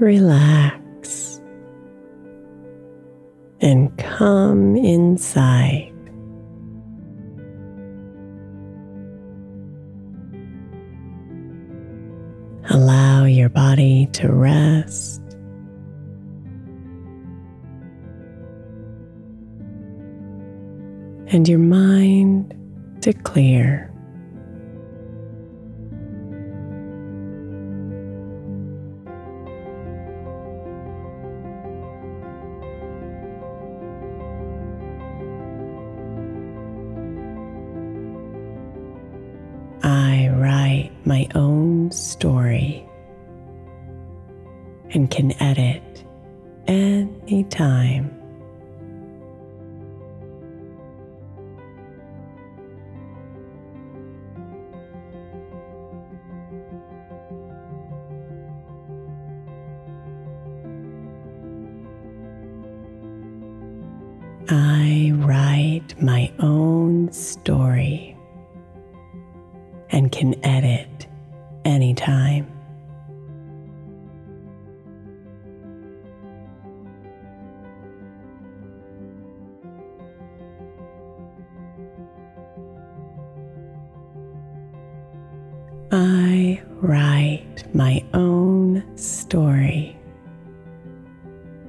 Relax and come inside. Allow your body to rest. And your mind to clear. My own story and can edit any time. I write my own story and can edit anytime. I write my own story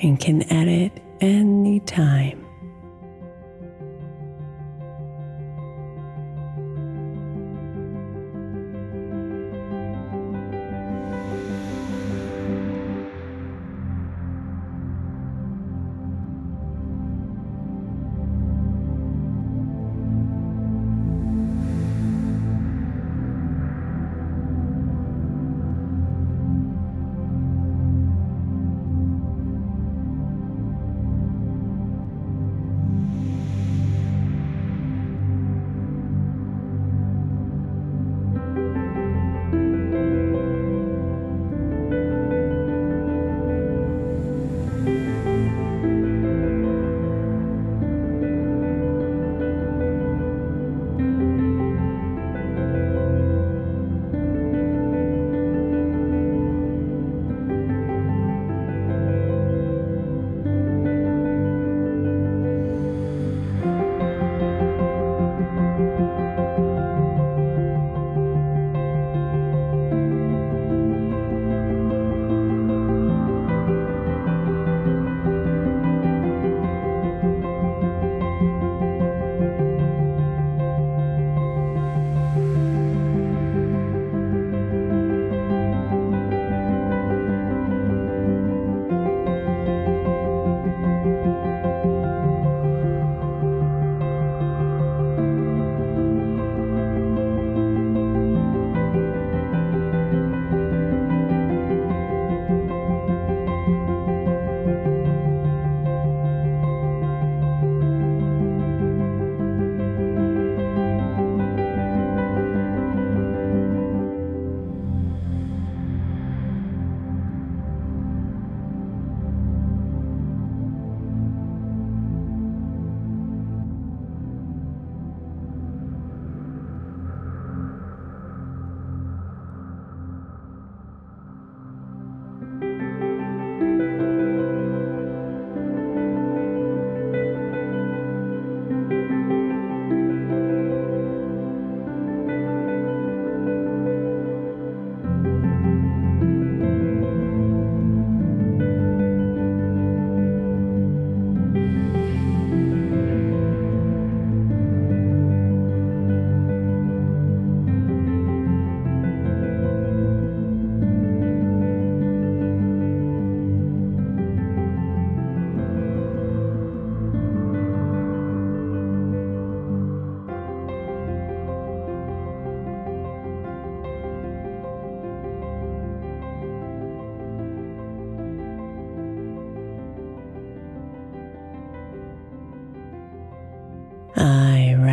and can edit anytime.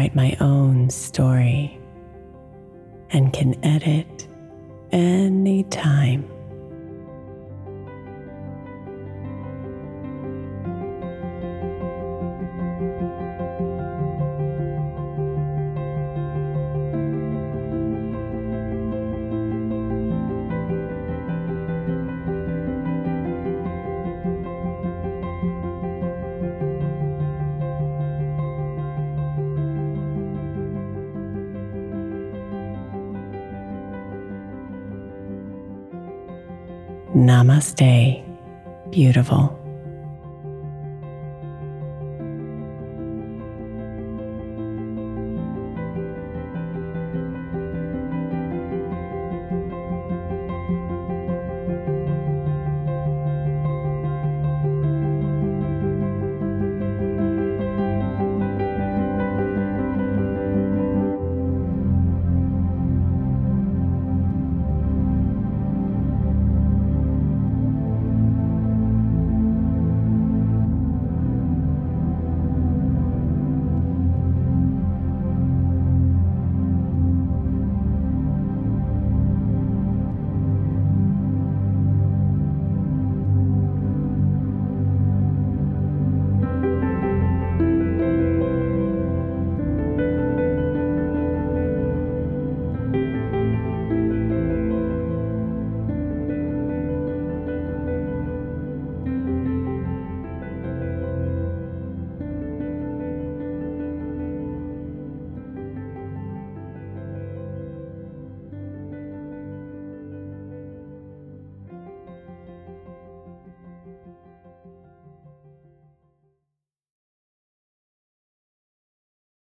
Write my own story and can edit anytime. Namaste, beautiful.